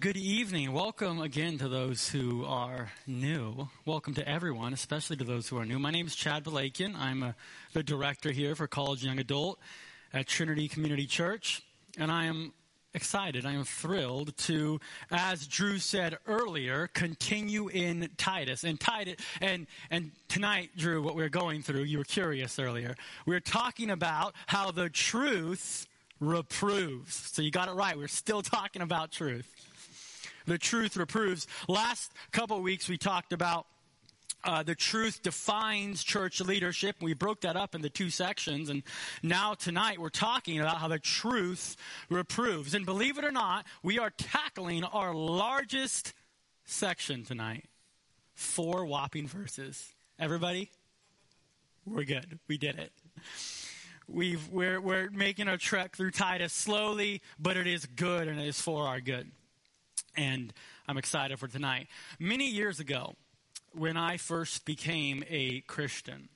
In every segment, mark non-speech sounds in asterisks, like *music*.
good evening. Welcome again to those who are new. Welcome to everyone, especially to those who are new. My name is Chad Balakian. I'm a, the director here for College Young Adult at Trinity Community Church, and I am excited. I am thrilled to, as Drew said earlier, continue in Titus. And Titus, and and tonight, Drew, what we're going through, you were curious earlier. We're talking about how the truth reproves. So you got it right. We're still talking about truth the truth reproves. Last couple weeks we talked about uh, the truth defines church leadership. We broke that up into two sections, and now tonight we're talking about how the truth reproves. And believe it or not, we are tackling our largest section tonight. Four whopping verses. Everybody, we're good. We did it. We've, we're, we're making our trek through Titus slowly, but it is good and it is for our good and I'm excited for tonight. Many years ago, when I first became a Christian,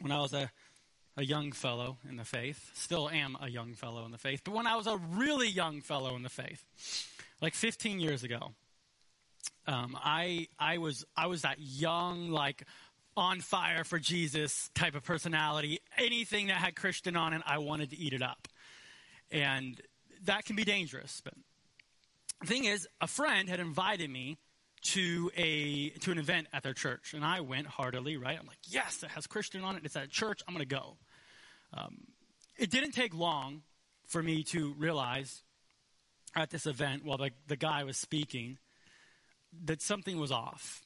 when I was a, a young fellow in the faith, still am a young fellow in the faith, but when I was a really young fellow in the faith, like 15 years ago, um, I I was I was that young like on fire for Jesus type of personality. Anything that had Christian on it, I wanted to eat it up, and that can be dangerous. But thing is, a friend had invited me to a to an event at their church, and I went heartily. Right, I'm like, yes, it has Christian on it. It's at a church. I'm going to go. Um, it didn't take long for me to realize at this event, while the, the guy was speaking, that something was off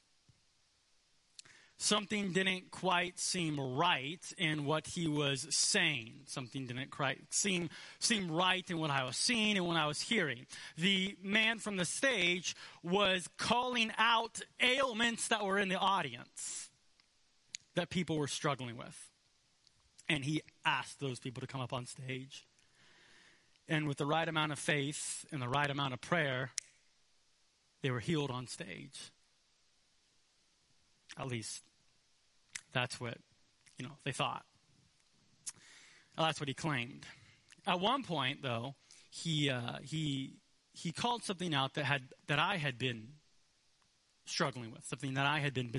something didn't quite seem right in what he was saying. Something didn't quite seem, seem right in what I was seeing and what I was hearing. The man from the stage was calling out ailments that were in the audience that people were struggling with. And he asked those people to come up on stage. And with the right amount of faith and the right amount of prayer, they were healed on stage. At least that's what, you know, they thought. Well, that's what he claimed. At one point, though, he, uh, he, he called something out that, had, that I had been struggling with, something that I had been,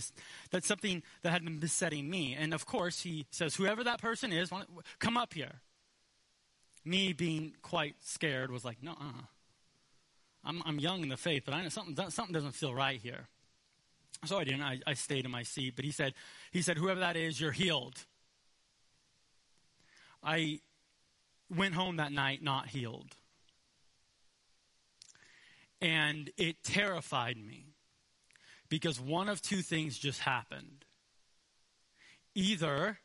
that's something that had been besetting me. And of course, he says, whoever that person is, come up here. Me being quite scared was like, no, I'm, I'm young in the faith, but I know something, something doesn't feel right here. So I didn't. I, I stayed in my seat. But he said, he said, whoever that is, you're healed. I went home that night not healed. And it terrified me because one of two things just happened. Either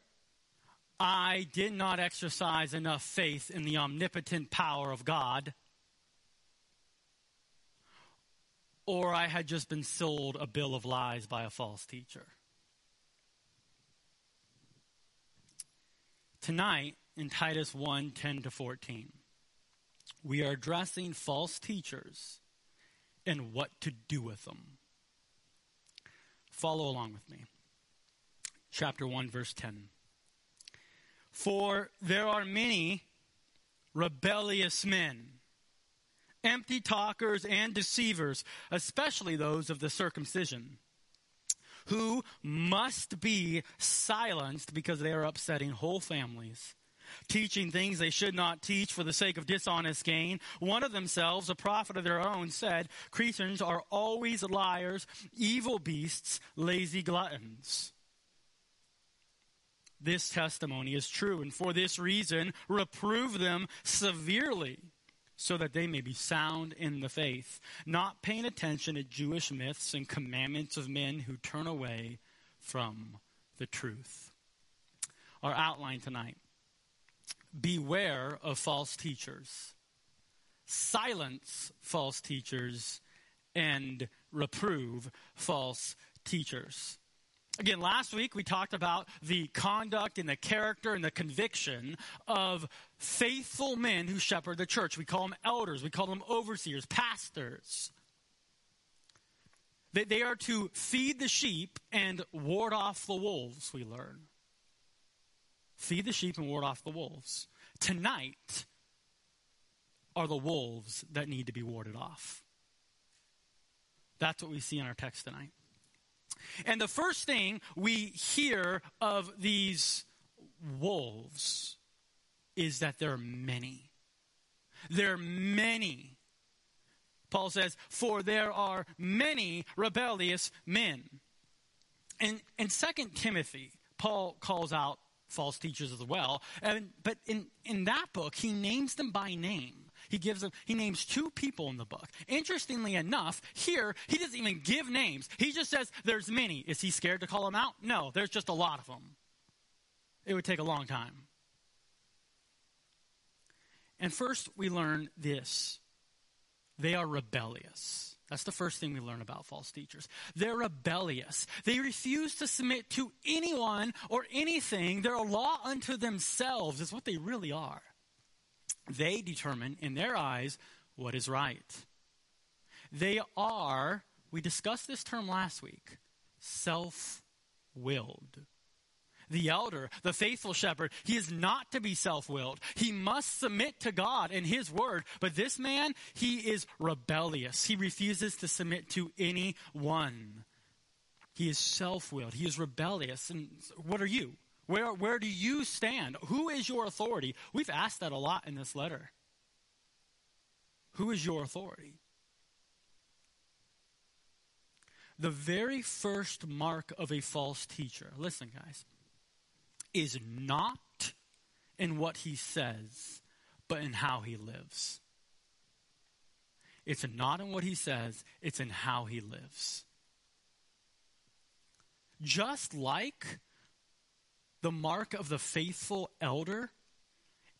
I did not exercise enough faith in the omnipotent power of God or I had just been sold a bill of lies by a false teacher. Tonight, in Titus 1 10 to 14, we are addressing false teachers and what to do with them. Follow along with me. Chapter 1, verse 10. For there are many rebellious men empty talkers and deceivers, especially those of the circumcision, who must be silenced because they are upsetting whole families teaching things they should not teach for the sake of dishonest gain. One of themselves, a prophet of their own, said, Cretans are always liars, evil beasts, lazy gluttons. This testimony is true, and for this reason, reprove them severely so that they may be sound in the faith, not paying attention to Jewish myths and commandments of men who turn away from the truth. Our outline tonight Beware of false teachers. silence false teachers and reprove false teachers. Again, last week we talked about the conduct and the character and the conviction of faithful men who shepherd the church. We call them elders, we call them overseers, pastors. They, they are to feed the sheep and ward off the wolves, we learn. Feed the sheep and ward off the wolves. Tonight are the wolves that need to be warded off. That's what we see in our text tonight. And the first thing we hear of these wolves is that there are many. There are many. Paul says, For there are many rebellious men. And in 2 Timothy, Paul calls out false teachers as well. And, but in, in that book, he names them by name. He gives them, he names two people in the book. Interestingly enough, here, he doesn't even give names. He just says, there's many. Is he scared to call them out? No, there's just a lot of them. It would take a long time. And first, we learn this they are rebellious. That's the first thing we learn about false teachers. They're rebellious. They refuse to submit to anyone or anything. They're a law unto themselves, is what they really are. They determine, in their eyes, what is right. They are, we discussed this term last week, self willed. The elder, the faithful shepherd, he is not to be self willed. He must submit to God and his word. But this man, he is rebellious. He refuses to submit to anyone. He is self willed. He is rebellious. And what are you? Where, where do you stand? Who is your authority? We've asked that a lot in this letter. Who is your authority? The very first mark of a false teacher, listen, guys, is not in what he says, but in how he lives. It's not in what he says, it's in how he lives. Just like the mark of the faithful elder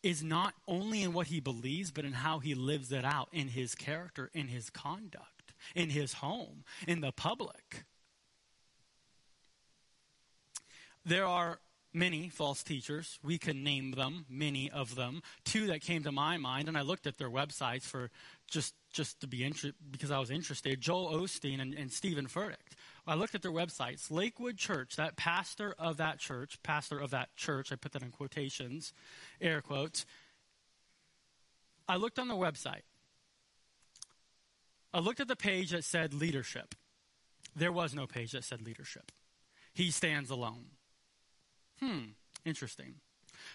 is not only in what he believes, but in how he lives it out in his character, in his conduct, in his home, in the public. There are many false teachers. We can name them, many of them. Two that came to my mind, and I looked at their websites for just just to be interested because I was interested. Joel Osteen and, and Steven Furtick. I looked at their websites. Lakewood Church, that pastor of that church, pastor of that church, I put that in quotations, air quotes. I looked on the website. I looked at the page that said leadership. There was no page that said leadership. He stands alone. Hmm, interesting.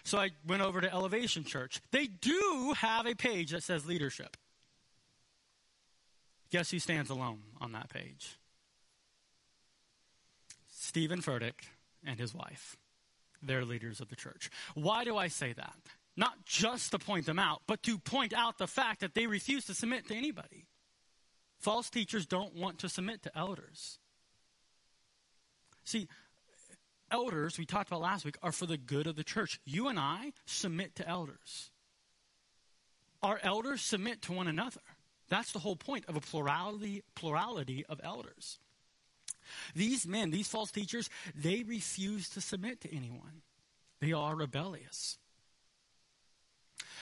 So I went over to Elevation Church. They do have a page that says leadership. Guess who stands alone on that page? Steven Furtick and his wife. They're leaders of the church. Why do I say that? Not just to point them out, but to point out the fact that they refuse to submit to anybody. False teachers don't want to submit to elders. See, elders, we talked about last week, are for the good of the church. You and I submit to elders. Our elders submit to one another. That's the whole point of a plurality, plurality of elders. These men, these false teachers, they refuse to submit to anyone. They are rebellious.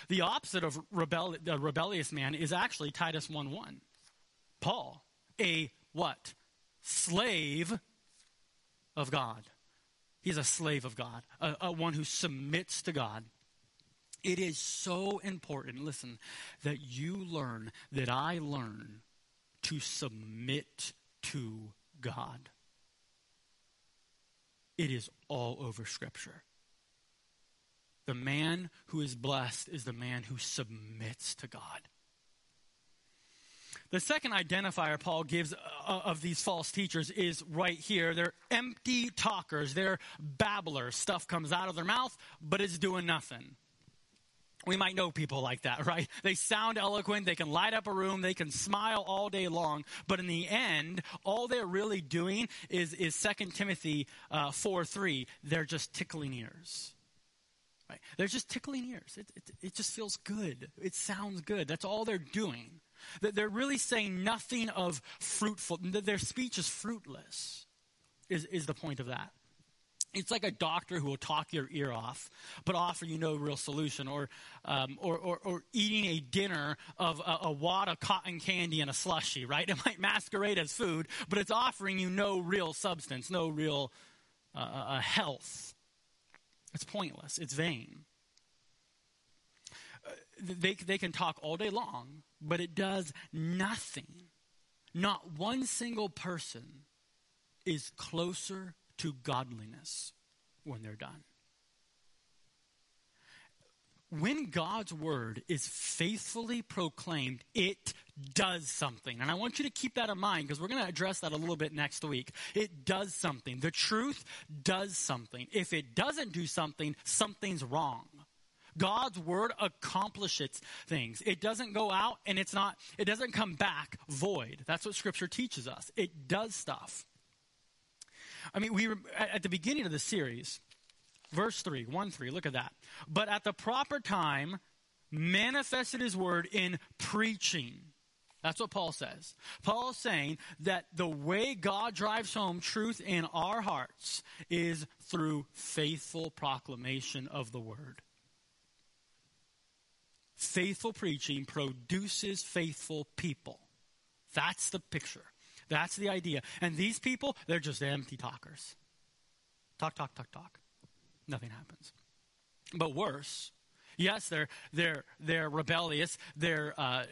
The opposite of rebel, a rebellious man is actually Titus 1 1. Paul, a what? Slave of God. He's a slave of God, a, a one who submits to God. It is so important, listen, that you learn, that I learn to submit to God. It is all over Scripture. The man who is blessed is the man who submits to God. The second identifier Paul gives uh, of these false teachers is right here. They're empty talkers, they're babblers. Stuff comes out of their mouth, but it's doing nothing. We might know people like that, *laughs* right? They sound eloquent, they can light up a room, they can smile all day long, but in the end, all they're really doing is, is 2 Timothy uh, 4 3. They're just tickling ears. Right? They're just tickling ears. It, it, it just feels good. It sounds good. That's all they're doing. They're really saying nothing of fruitful. Their speech is fruitless, is, is the point of that. It's like a doctor who will talk your ear off, but offer you no real solution, or, um, or, or, or, eating a dinner of a, a, wad of cotton candy and a slushy, right? *laughs* It might masquerade as food, but it's offering you no real substance, no real uh, uh, uh health. It's pointless, it's vain. Uh, they, they can talk all day long, but it does nothing. Not one single person is closer to godliness when they're done. When God's word is faithfully proclaimed, it does something. And I want you to keep that in mind because we're going to address that a little bit next week. It does something. The truth does something. If it doesn't do something, something's wrong. God's word accomplishes things. It doesn't go out and it's not, it doesn't come back void. That's what scripture teaches us. It does stuff. I mean, we were at the beginning of the series, verse 3, 1 3, look at that. But at the proper time, manifested his word in preaching. That's what Paul says. Paul's saying that the way God drives home truth in our hearts is through faithful proclamation of the word. Faithful preaching produces faithful people. That's the picture. That's the idea. And these people, they're just empty talkers. Talk, talk, talk, talk. Nothing happens. But worse, yes, they're they're they're rebellious, they're uh,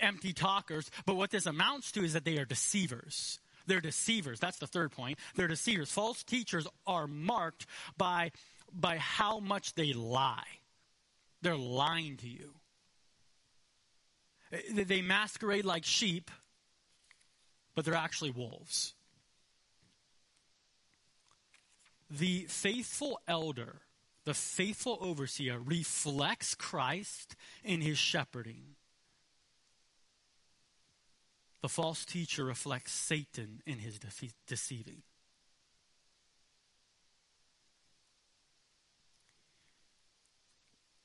empty talkers. But what this amounts to is that they are deceivers. They're deceivers. That's the third point. They're deceivers. False teachers are marked by by how much they lie. They're lying to you. They masquerade like sheep but they're actually wolves. The faithful elder, the faithful overseer, reflects Christ in his shepherding. The false teacher reflects Satan in his de- deceiving.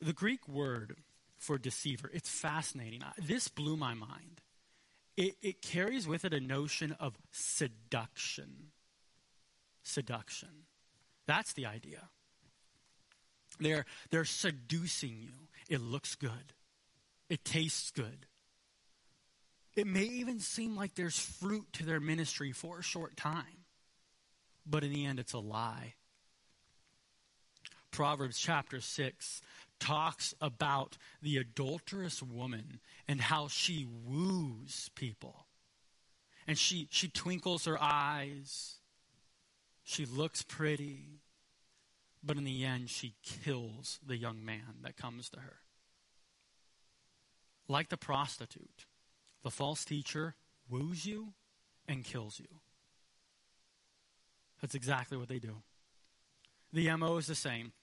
The Greek word for deceiver, it's fascinating. This blew my mind it, it carries with it a notion of seduction. Seduction. That's the idea. They're, they're seducing you. It looks good. It tastes good. It may even seem like there's fruit to their ministry for a short time, but in the end, it's a lie. Proverbs chapter 6 talks about the adulterous woman and how she woos people. And she, she twinkles her eyes. She looks pretty. But in the end, she kills the young man that comes to her. Like the prostitute, the false teacher woos you and kills you. That's exactly what they do. The MO is the same.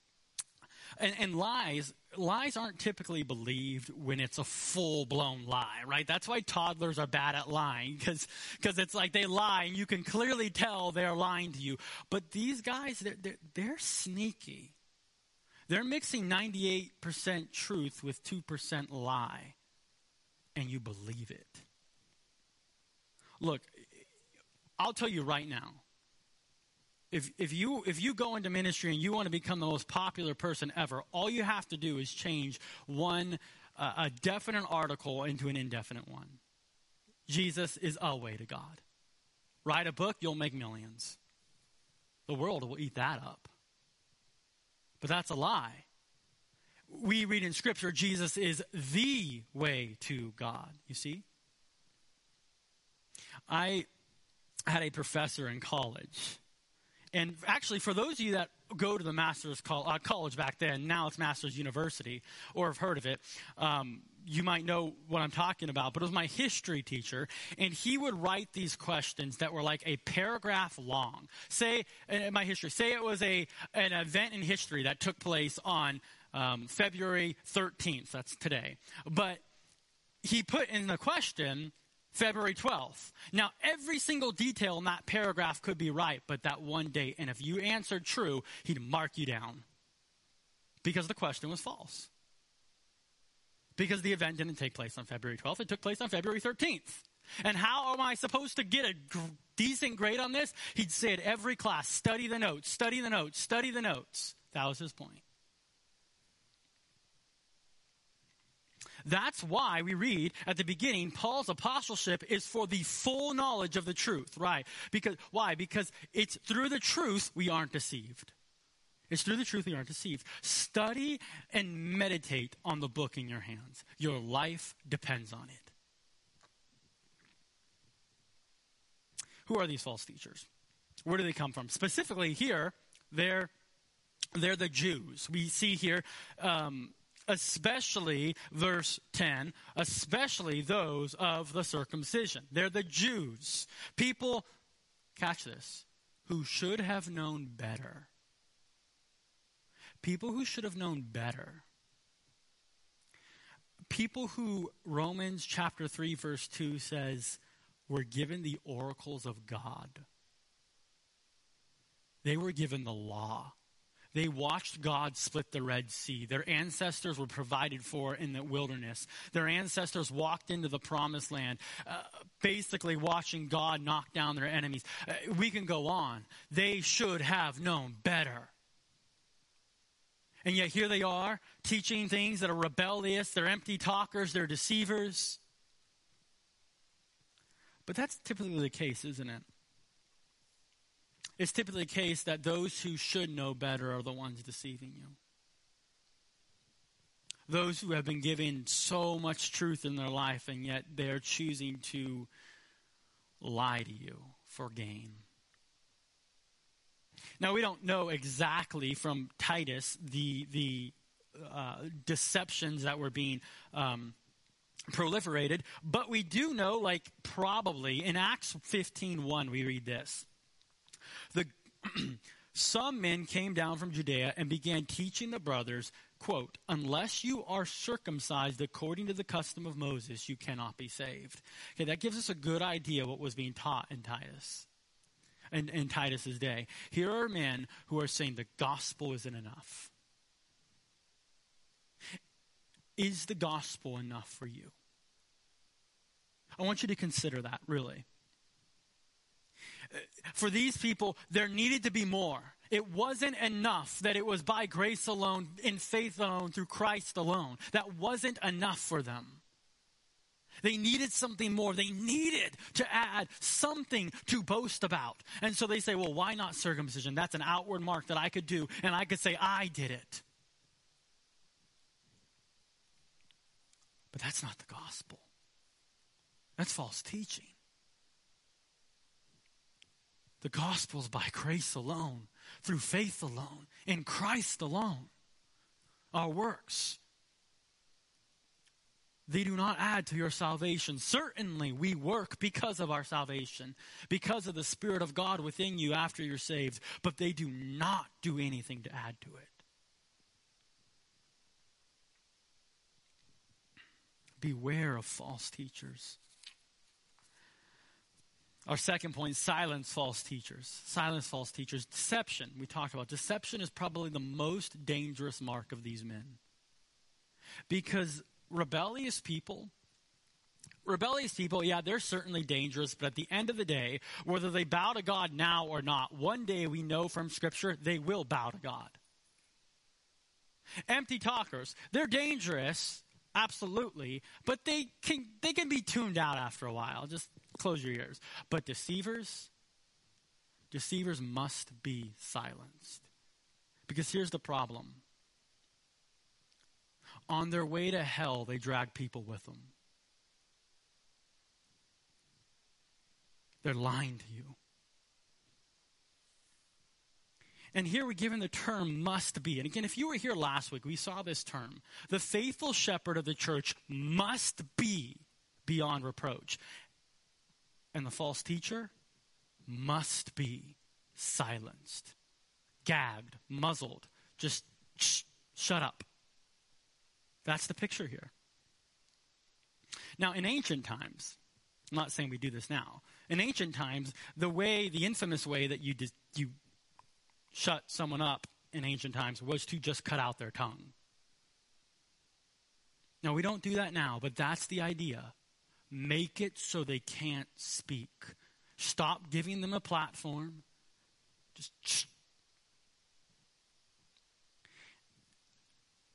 And, and lies, lies aren't typically believed when it's a full blown lie, right? That's why toddlers are bad at lying because because it's like they lie and you can clearly tell they're lying to you. But these guys, they're, they're, they're sneaky. They're mixing 98% truth with 2% lie, and you believe it. Look, I'll tell you right now if, if, you, if you go into ministry and you want to become the most popular person ever, all you have to do is change one, uh, a definite article into an indefinite one. Jesus is a way to God. Write a book, you'll make millions. The world will eat that up. But that's a lie. We read in Scripture, Jesus is the way to God. You see? I had a professor in college and actually, for those of you that go to the master's col- uh, college back then, now it's master's university, or have heard of it, um, you might know what I'm talking about. But it was my history teacher, and he would write these questions that were like a paragraph long. Say, in my history, say it was a an event in history that took place on um, February 13th. That's today. But he put in the question February 12th. Now, every single detail in that paragraph could be right, but that one date, and if you answered true, he'd mark you down. Because the question was false. Because the event didn't take place on February 12th, it took place on February 13th. And how am I supposed to get a g- decent grade on this? He'd say at every class, study the notes, study the notes, study the notes. That was his point. That's why we read at the beginning, Paul's apostleship is for the full knowledge of the truth, right? Because, why? Because it's through the truth we aren't deceived. It's through the truth we aren't deceived. Study and meditate on the book in your hands. Your life depends on it. Who are these false teachers? Where do they come from? Specifically, here, they're, they're the Jews. We see here, um, especially verse 10, especially those of the circumcision. They're the Jews. People, catch this, who should have known better. People who should have known better. People who Romans chapter 3, verse 2 says, were given the oracles of God. They were given the law. They watched God split the Red Sea. Their ancestors were provided for in the wilderness. Their ancestors walked into the promised land, uh, basically watching God knock down their enemies. Uh, we can go on. They should have known better. And yet here they are, teaching things that are rebellious. They're empty talkers. They're deceivers. But that's typically the case, isn't it? It's typically the case that those who should know better are the ones deceiving you. Those who have been given so much truth in their life and yet they're choosing to lie to you for gain. Now, we don't know exactly from Titus the, the uh, deceptions that were being um, proliferated, but we do know, like probably in Acts 15:1, we read this. The *clears throat* some men came down from Judea and began teaching the brothers, quote, unless you are circumcised according to the custom of Moses, you cannot be saved. Okay, that gives us a good idea what was being taught in Titus. In, in Titus's day. Here are men who are saying the gospel isn't enough. Is the gospel enough for you? I want you to consider that, really. For these people, there needed to be more. It wasn't enough that it was by grace alone, in faith alone, through Christ alone. That wasn't enough for them. They needed something more. They needed to add something to boast about. And so they say, well, why not circumcision? That's an outward mark that I could do, and I could say, I did it. But that's not the gospel. That's false teaching. The gospel is by grace alone, through faith alone, in Christ alone. Our works, they do not add to your salvation. Certainly, we work because of our salvation, because of the Spirit of God within you after you're saved, but they do not do anything to add to it. Beware of false teachers. Our second point silence false teachers. Silence false teachers. Deception, we talked about. Deception is probably the most dangerous mark of these men. Because rebellious people, rebellious people, yeah, they're certainly dangerous, but at the end of the day, whether they bow to God now or not, one day we know from Scripture they will bow to God. Empty talkers, they're dangerous absolutely, but they can they can be tuned out after a while. Just close your ears. But deceivers, deceivers must be silenced. Because here's the problem. On their way to hell, they drag people with them. They're lying to you. And here we're given the term must be. And again, if you were here last week, we saw this term. The faithful shepherd of the church must be beyond reproach. And the false teacher must be silenced, gagged, muzzled, just sh- shut up. That's the picture here. Now, in ancient times, I'm not saying we do this now. In ancient times, the way, the infamous way that you, you shut someone up in ancient times was to just cut out their tongue. Now, we don't do that now, but that's the idea. Make it so they can't speak. Stop giving them a platform. Just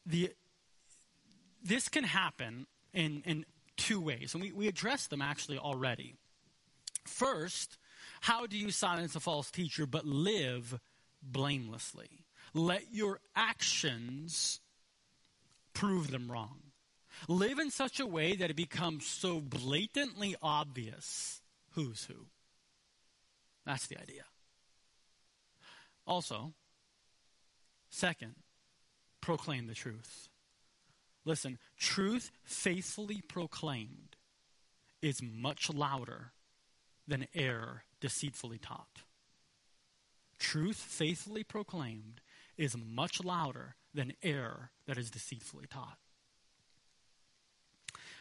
the this can happen in, in two ways, and we, we addressed them actually already. First, how do you silence a false teacher but live blamelessly? Let your actions prove them wrong. Live in such a way that it becomes so blatantly obvious who's who. That's the idea. Also, second, proclaim the truth. Listen, truth faithfully proclaimed is much louder than error deceitfully taught. Truth faithfully proclaimed is much louder than error that is deceitfully taught.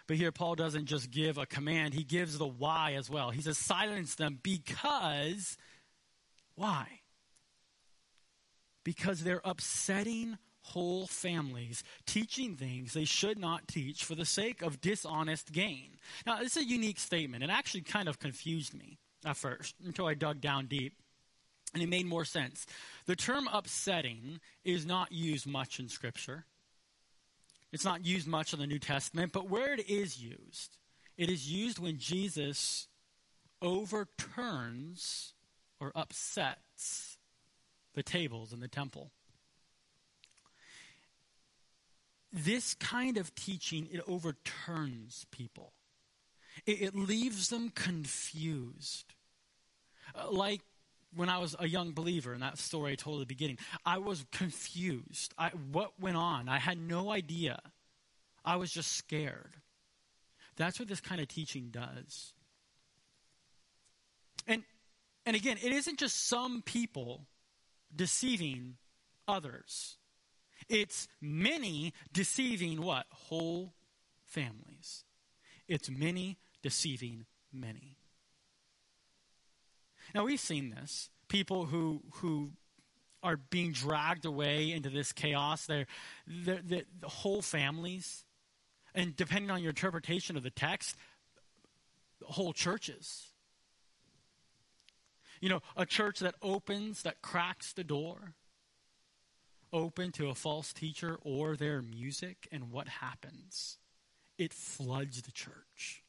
But here, Paul doesn't just give a command, he gives the why as well. He says, silence them because, why? Because they're upsetting whole families, teaching things they should not teach for the sake of dishonest gain. Now, this is a unique statement. It actually kind of confused me at first until I dug down deep. And it made more sense. The term upsetting is not used much in Scripture. It's not used much in the New Testament, but where it is used, it is used when Jesus overturns or upsets the tables in the temple. This kind of teaching, it overturns people. It, it leaves them confused. Uh, like when I was a young believer in that story I told at the beginning, I was confused. I, what went on? I had no idea. I was just scared. That's what this kind of teaching does. And, and again, it isn't just some people deceiving others. It's many deceiving what? Whole families. It's many deceiving many. Now we've seen this. People who who are being dragged away into this chaos. They're, they're, they're the whole families, and depending on your interpretation of the text, whole churches. You know, a church that opens, that cracks the door, open to a false teacher or their music, and what happens? It floods the church.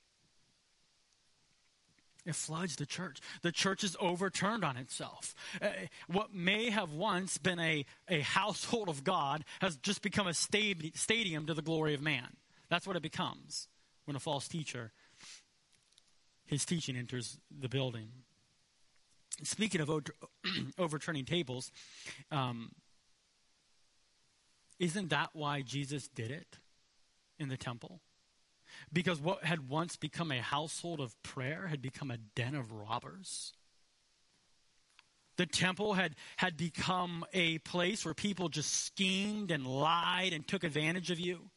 It floods the church. The church is overturned on itself. Uh, what may have once been a, a household of God has just become a stadium to the glory of man. That's what it becomes when a false teacher, his teaching enters the building. Speaking of over, *clears throat* overturning tables, um, isn't that why Jesus did it in the temple? Because what had once become a household of prayer had become a den of robbers. The temple had, had become a place where people just schemed and lied and took advantage of you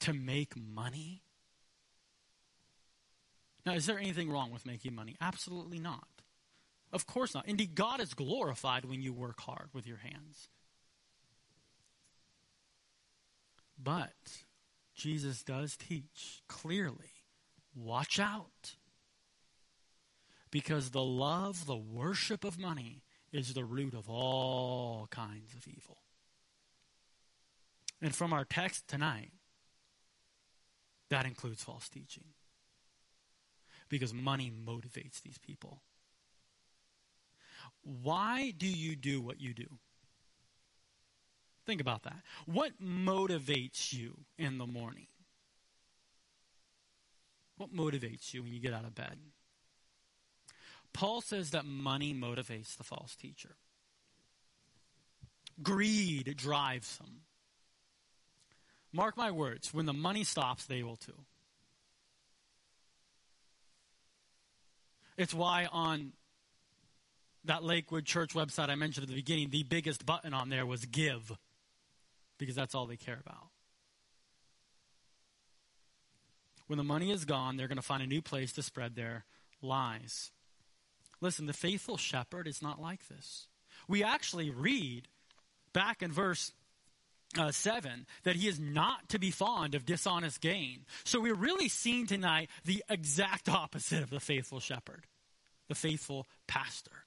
to make money. Now, is there anything wrong with making money? Absolutely not. Of course not. Indeed, God is glorified when you work hard with your hands. But Jesus does teach clearly watch out. Because the love, the worship of money is the root of all kinds of evil. And from our text tonight, that includes false teaching. Because money motivates these people. Why do you do what you do? Think about that. What motivates you in the morning? What motivates you when you get out of bed? Paul says that money motivates the false teacher. Greed drives them. Mark my words, when the money stops, they will too. It's why on that Lakewood Church website I mentioned at the beginning, the biggest button on there was give because that's all they care about. When the money is gone, they're going to find a new place to spread their lies. Listen, the faithful shepherd is not like this. we actually read back in verse uh, 7 that he is not to be fond of dishonest gain. So we're really seeing tonight the exact opposite of the faithful shepherd, the faithful pastor.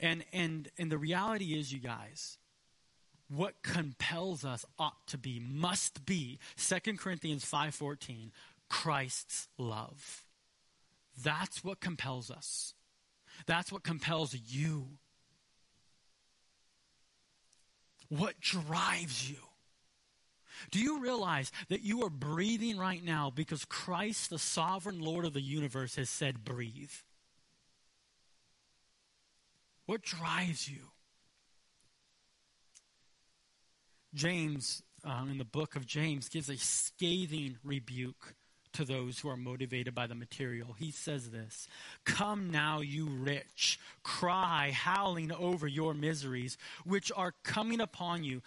And, and, and the reality is, you guys, what compels us ought to be, must be, 2 Corinthians 5.14, Christ's love. That's what compels us. That's what compels you. What drives you? Do you realize that you are breathing right now because Christ, the sovereign Lord of the universe, has said, breathe? What drives you? James, um, in the book of James, gives a scathing rebuke to those who are motivated by the material. He says this Come now, you rich, cry, howling over your miseries, which are coming upon you.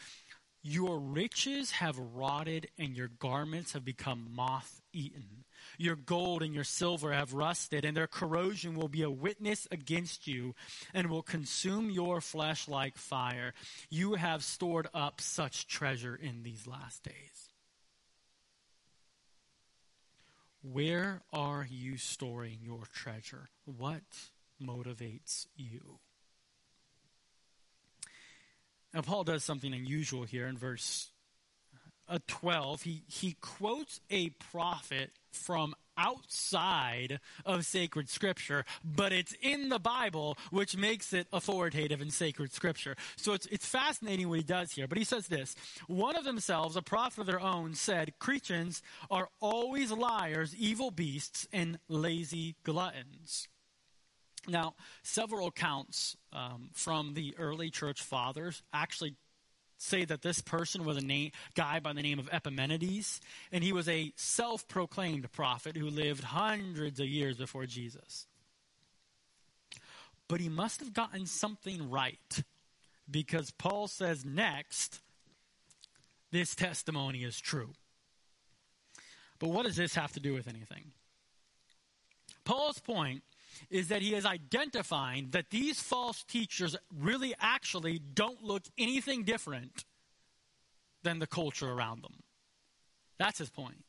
Your riches have rotted, and your garments have become moth eaten. Your gold and your silver have rusted, and their corrosion will be a witness against you and will consume your flesh like fire. You have stored up such treasure in these last days. Where are you storing your treasure? What motivates you? Now, Paul does something unusual here in verse uh, 12. He, he quotes a prophet from outside of sacred scripture, but it's in the Bible, which makes it authoritative in sacred scripture. So it's, it's fascinating what he does here. But he says this One of themselves, a prophet of their own, said, Cretans are always liars, evil beasts, and lazy gluttons. Now, several accounts um, from the early church fathers actually say that this person was a name, guy by the name of Epimenides, and he was a self proclaimed prophet who lived hundreds of years before Jesus. But he must have gotten something right because Paul says next, this testimony is true. But what does this have to do with anything? Paul's point is that he is identifying that these false teachers really actually don't look anything different than the culture around them. That's his point.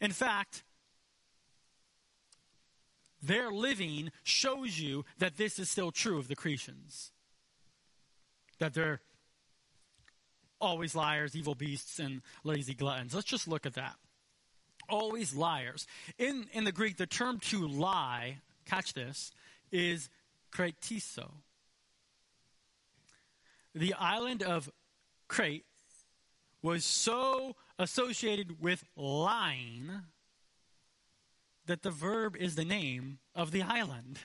In fact, their living shows you that this is still true of the Cretans. That they're always liars, evil beasts, and lazy gluttons. Let's just look at that always liars. In, in the Greek, the term to lie, catch this, is kretizo. The island of Crete was so associated with lying that the verb is the name of the island.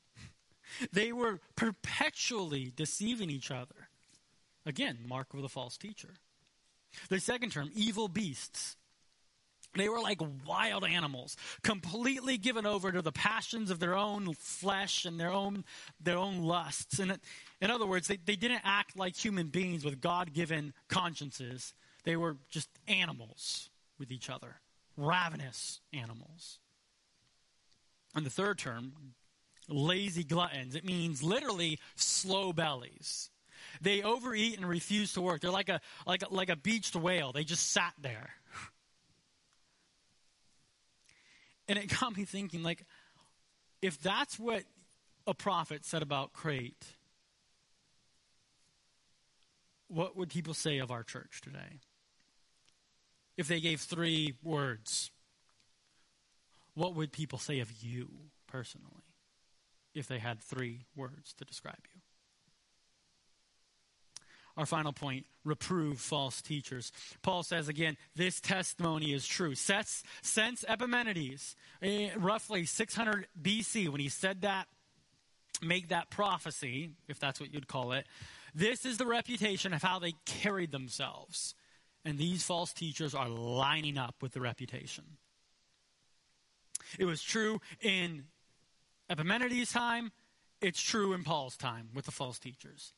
*laughs* they were perpetually deceiving each other. Again, mark of the false teacher. The second term, evil beasts. They were like wild animals, completely given over to the passions of their own flesh and their own, their own lusts. And in other words, they, they didn't act like human beings with God given consciences. They were just animals with each other, ravenous animals. And the third term, lazy gluttons, it means literally slow bellies. They overeat and refuse to work. They're like a, like a, like a beached whale. They just sat there. And it got me thinking, like, if that's what a prophet said about Crete, what would people say of our church today? If they gave three words, what would people say of you personally if they had three words to describe you? Our final point reprove false teachers. Paul says again, this testimony is true. Since, since Epimenides, eh, roughly 600 BC, when he said that, make that prophecy, if that's what you'd call it, this is the reputation of how they carried themselves. And these false teachers are lining up with the reputation. It was true in Epimenides' time, it's true in Paul's time with the false teachers.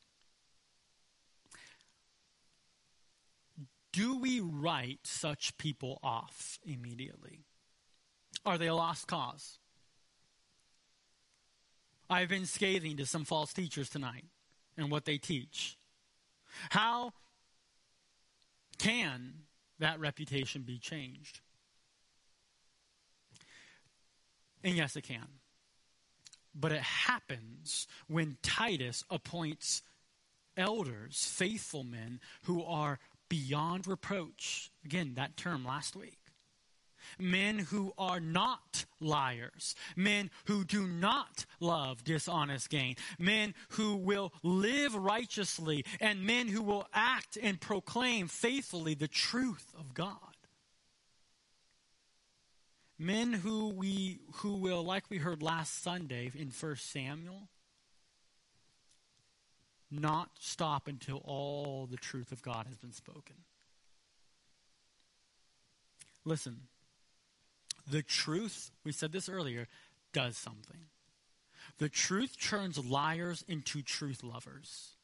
Do we write such people off immediately? Are they a lost cause? I've been scathing to some false teachers tonight and what they teach. How can that reputation be changed? And yes, it can. But it happens when Titus appoints elders, faithful men, who are beyond reproach. Again, that term last week. Men who are not liars. Men who do not love dishonest gain. Men who will live righteously. And men who will act and proclaim faithfully the truth of God men who we who will like we heard last sunday in 1 samuel not stop until all the truth of god has been spoken. Listen the truth we said this earlier does something. The truth turns liars into truth lovers.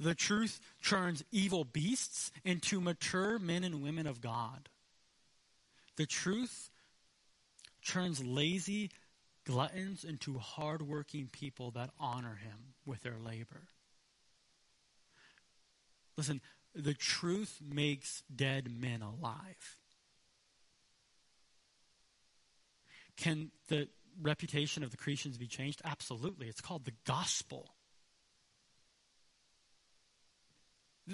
The truth turns evil beasts into mature men and women of god. The truth turns lazy gluttons into hardworking people that honor him with their labor. Listen, the truth makes dead men alive. Can the reputation of the Cretans be changed? Absolutely. It's called the gospel.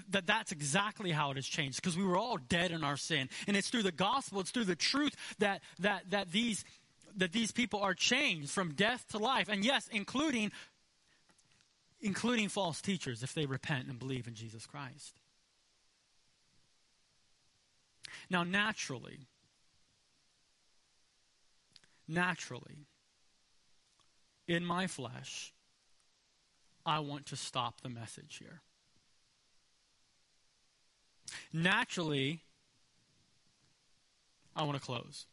that that's exactly how it has changed because we were all dead in our sin and it's through the gospel it's through the truth that that that these that these people are changed from death to life and yes including including false teachers if they repent and believe in Jesus Christ now naturally naturally in my flesh I want to stop the message here Naturally, I want to close.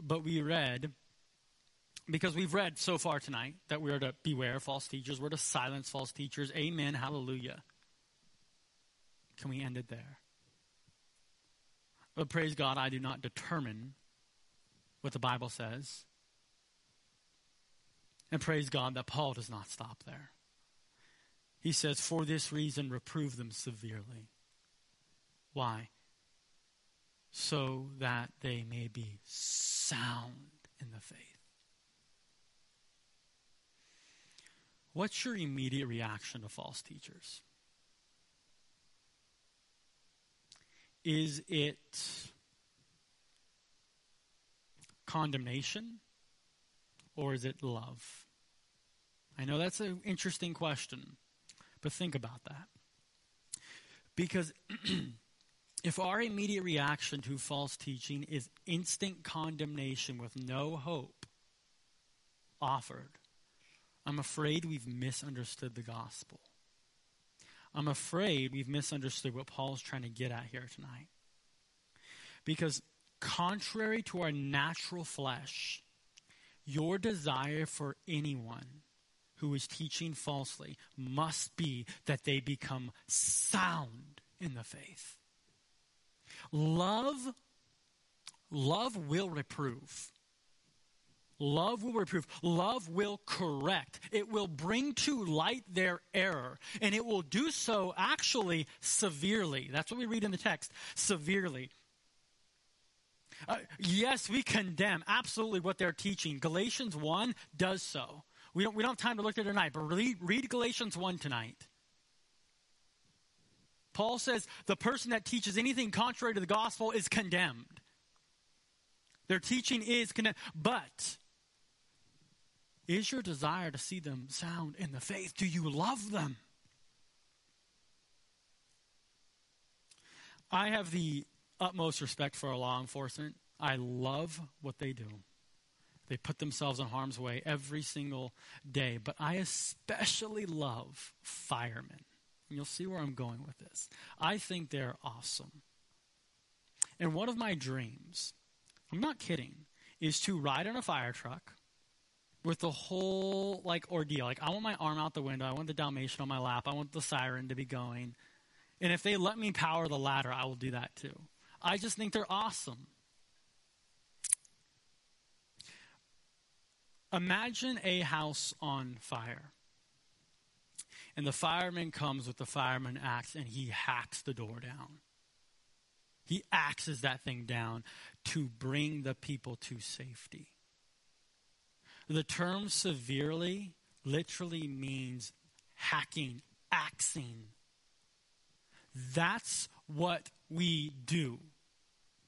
But we read, because we've read so far tonight that we are to beware false teachers, we're to silence false teachers. Amen. Hallelujah. Can we end it there? But praise God, I do not determine what the Bible says. And praise God that Paul does not stop there. He says, For this reason, reprove them severely. Why? So that they may be sound in the faith. What's your immediate reaction to false teachers? Is it condemnation or is it love? I know that's an interesting question. But think about that. Because *clears throat* if our immediate reaction to false teaching is instant condemnation with no hope offered, I'm afraid we've misunderstood the gospel. I'm afraid we've misunderstood what Paul's trying to get at here tonight. Because contrary to our natural flesh, your desire for anyone who is teaching falsely must be that they become sound in the faith. Love, love will reprove. Love will reprove. Love will correct. It will bring to light their error. And it will do so actually severely. That's what we read in the text. Severely. Uh, yes, we condemn absolutely what they're teaching. Galatians 1 does so. We don't, we don't have time to look at it tonight, but read, read Galatians 1 tonight. Paul says the person that teaches anything contrary to the gospel is condemned. Their teaching is condemned. But is your desire to see them sound in the faith? Do you love them? I have the utmost respect for our law enforcement. I love what they do. They put themselves in harm's way every single day. But I especially love firemen. And you'll see where I'm going with this. I think they're awesome. And one of my dreams, I'm not kidding, is to ride in a fire truck with the whole like ordeal. Like I want my arm out the window, I want the Dalmatian on my lap, I want the siren to be going. And if they let me power the ladder, I will do that too. I just think they're awesome. Imagine a house on fire. And the fireman comes with the fireman axe and he hacks the door down. He axes that thing down to bring the people to safety. The term severely literally means hacking, axing. That's what we do.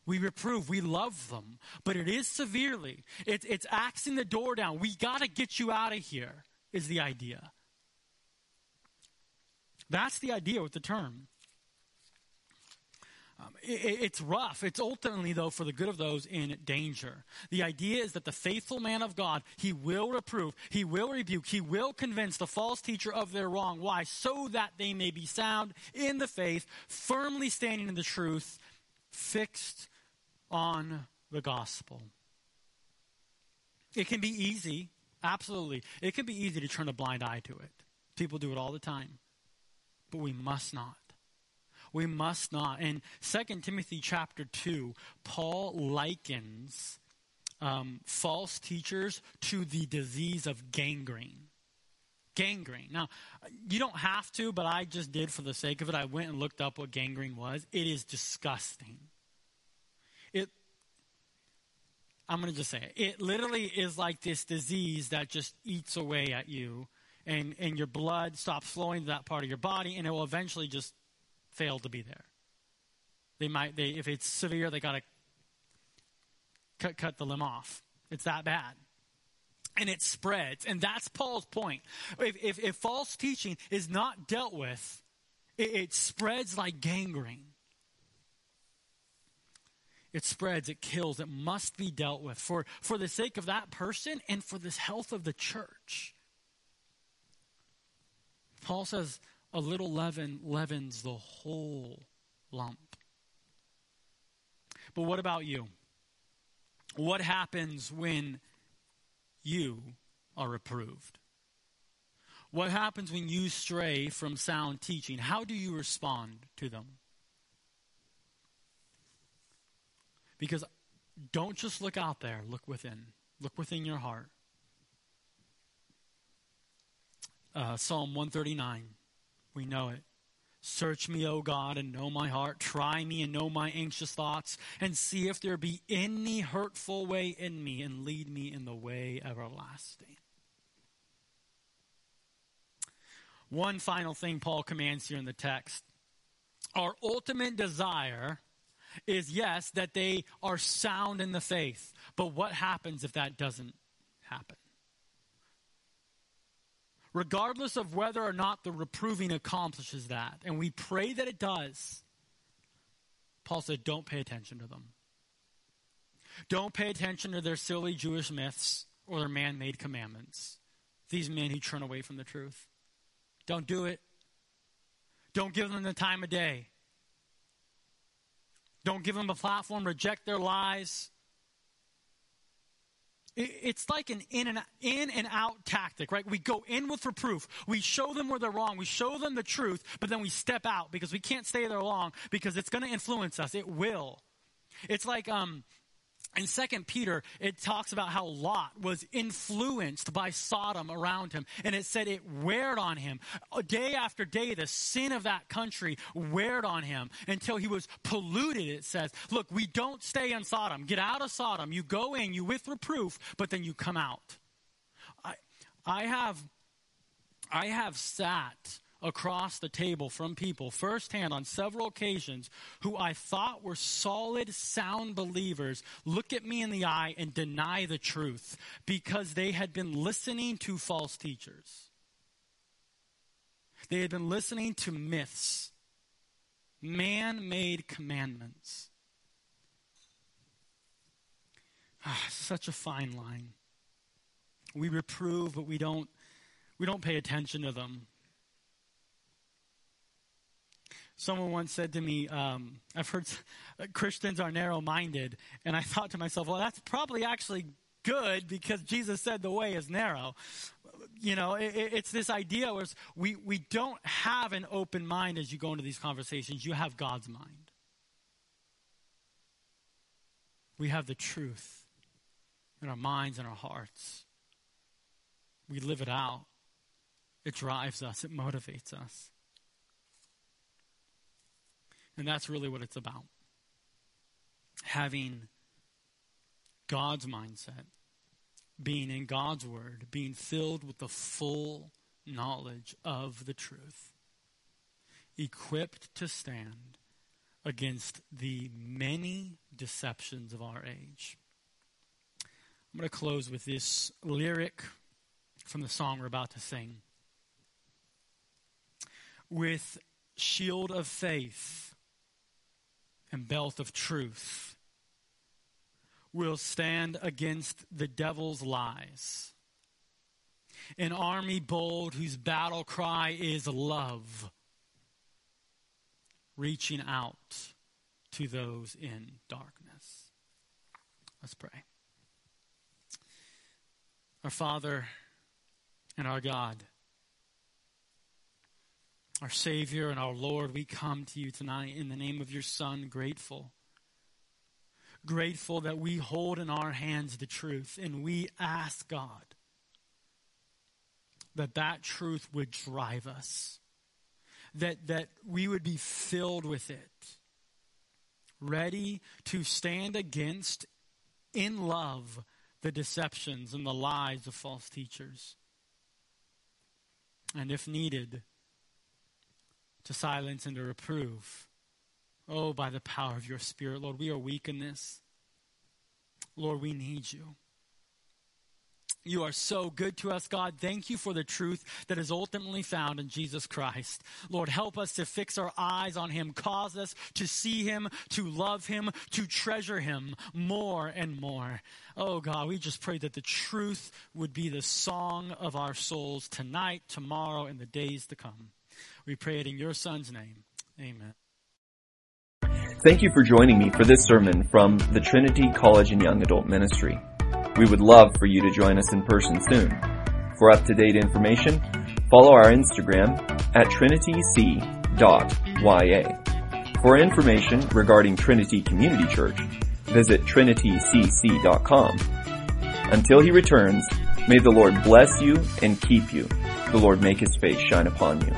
We reprove, we love them, but it is severely. It's, it's axing the door down. We got to get you out of here, is the idea. That's the idea with the term. Um, it, it's rough. It's ultimately, though, for the good of those in danger. The idea is that the faithful man of God, he will reprove, he will rebuke, he will convince the false teacher of their wrong. Why? So that they may be sound in the faith, firmly standing in the truth, fixed on the gospel. It can be easy, absolutely. It can be easy to turn a blind eye to it. People do it all the time. But we must not. We must not. In 2 Timothy chapter 2, Paul likens um, false teachers to the disease of gangrene. Gangrene. Now, you don't have to, but I just did for the sake of it. I went and looked up what gangrene was. It is disgusting. It, I'm going to just say it. It literally is like this disease that just eats away at you, and, and your blood stops flowing to that part of your body, and it will eventually just fail to be there. They might, they, if it's severe, they got to cut, cut the limb off. It's that bad. And it spreads. And that's Paul's point. If, if, if false teaching is not dealt with, it, it spreads like gangrene. It spreads, it kills, it must be dealt with for, for the sake of that person and for the health of the church. Paul says, a little leaven leavens the whole lump. But what about you? What happens when you are reproved? What happens when you stray from sound teaching? How do you respond to them? Because don't just look out there, look within. Look within your heart. Uh, Psalm 139. We know it. Search me, O God, and know my heart. Try me and know my anxious thoughts, and see if there be any hurtful way in me, and lead me in the way everlasting. One final thing Paul commands here in the text. Our ultimate desire is, yes, that they are sound in the faith. But what happens if that doesn't happen? Regardless of whether or not the reproving accomplishes that. And we pray that it does. Paul said, don't pay attention to them. Don't pay attention to their silly Jewish myths or their man made commandments. These men who turn away from the truth. Don't do it. Don't give them the time of day. Don't give them a platform. Reject their lies. It's like an in and, in and out tactic, right? We go in with reproof. We show them where they're wrong. We show them the truth, but then we step out because we can't stay there long because it's going to influence us. It will. It's like, um, in Second Peter, it talks about how Lot was influenced by Sodom around him, and it said it weared on him. Uh, day after day, the sin of that country weared on him until he was polluted, it says. Look, we don't stay in Sodom. Get out of Sodom. You go in, you with reproof, but then you come out. I, I have, I have sat across the table from people firsthand on several occasions who I thought were solid, sound believers look at me in the eye and deny the truth because they had been listening to false teachers. They had been listening to myths, man made commandments. Ah, such a fine line. We reprove, but we don't, we don't pay attention to them. Someone once said to me, um, I've heard Christians are narrow minded. And I thought to myself, well, that's probably actually good because Jesus said the way is narrow. You know, it, it's this idea where we, we don't have an open mind as you go into these conversations. You have God's mind. We have the truth in our minds and our hearts. we live it out. It drives us, it motivates us. And that's really what it's about. Having God's mindset, being in God's Word, being filled with the full knowledge of the truth, equipped to stand against the many deceptions of our age. I'm going to close with this lyric from the song we're about to sing. With shield of faith and belt of truth, will stand against the devil's lies. An army bold whose battle cry is love, reaching out to those in darkness. Let's pray. Our Father and our God, our Savior and our Lord, we come to you tonight in the name of your Son, grateful. Grateful that we hold in our hands the truth and we ask God that that truth would drive us, that, that we would be filled with it, ready to stand against in love the deceptions and the lies of false teachers. And if needed, to silence and to reprove. Oh, by the power of your Spirit, Lord, we are weak in this. Lord, we need you. You are so good to us, God. Thank you for the truth that is ultimately found in Jesus Christ. Lord, help us to fix our eyes on Him. Cause us to see Him, to love Him, to treasure Him more and more. Oh, God, we just pray that the truth would be the song of our souls tonight, tomorrow, and the days to come. We pray it in your Son's name. Amen. Thank you for joining me for this sermon from the Trinity College and Young Adult Ministry. We would love for you to join us in person soon. For up-to-date information, follow our Instagram at trinityc.ya. For information regarding Trinity Community Church, visit trinitycc.com. Until he returns, may the Lord bless you and keep you. The Lord make his face shine upon you.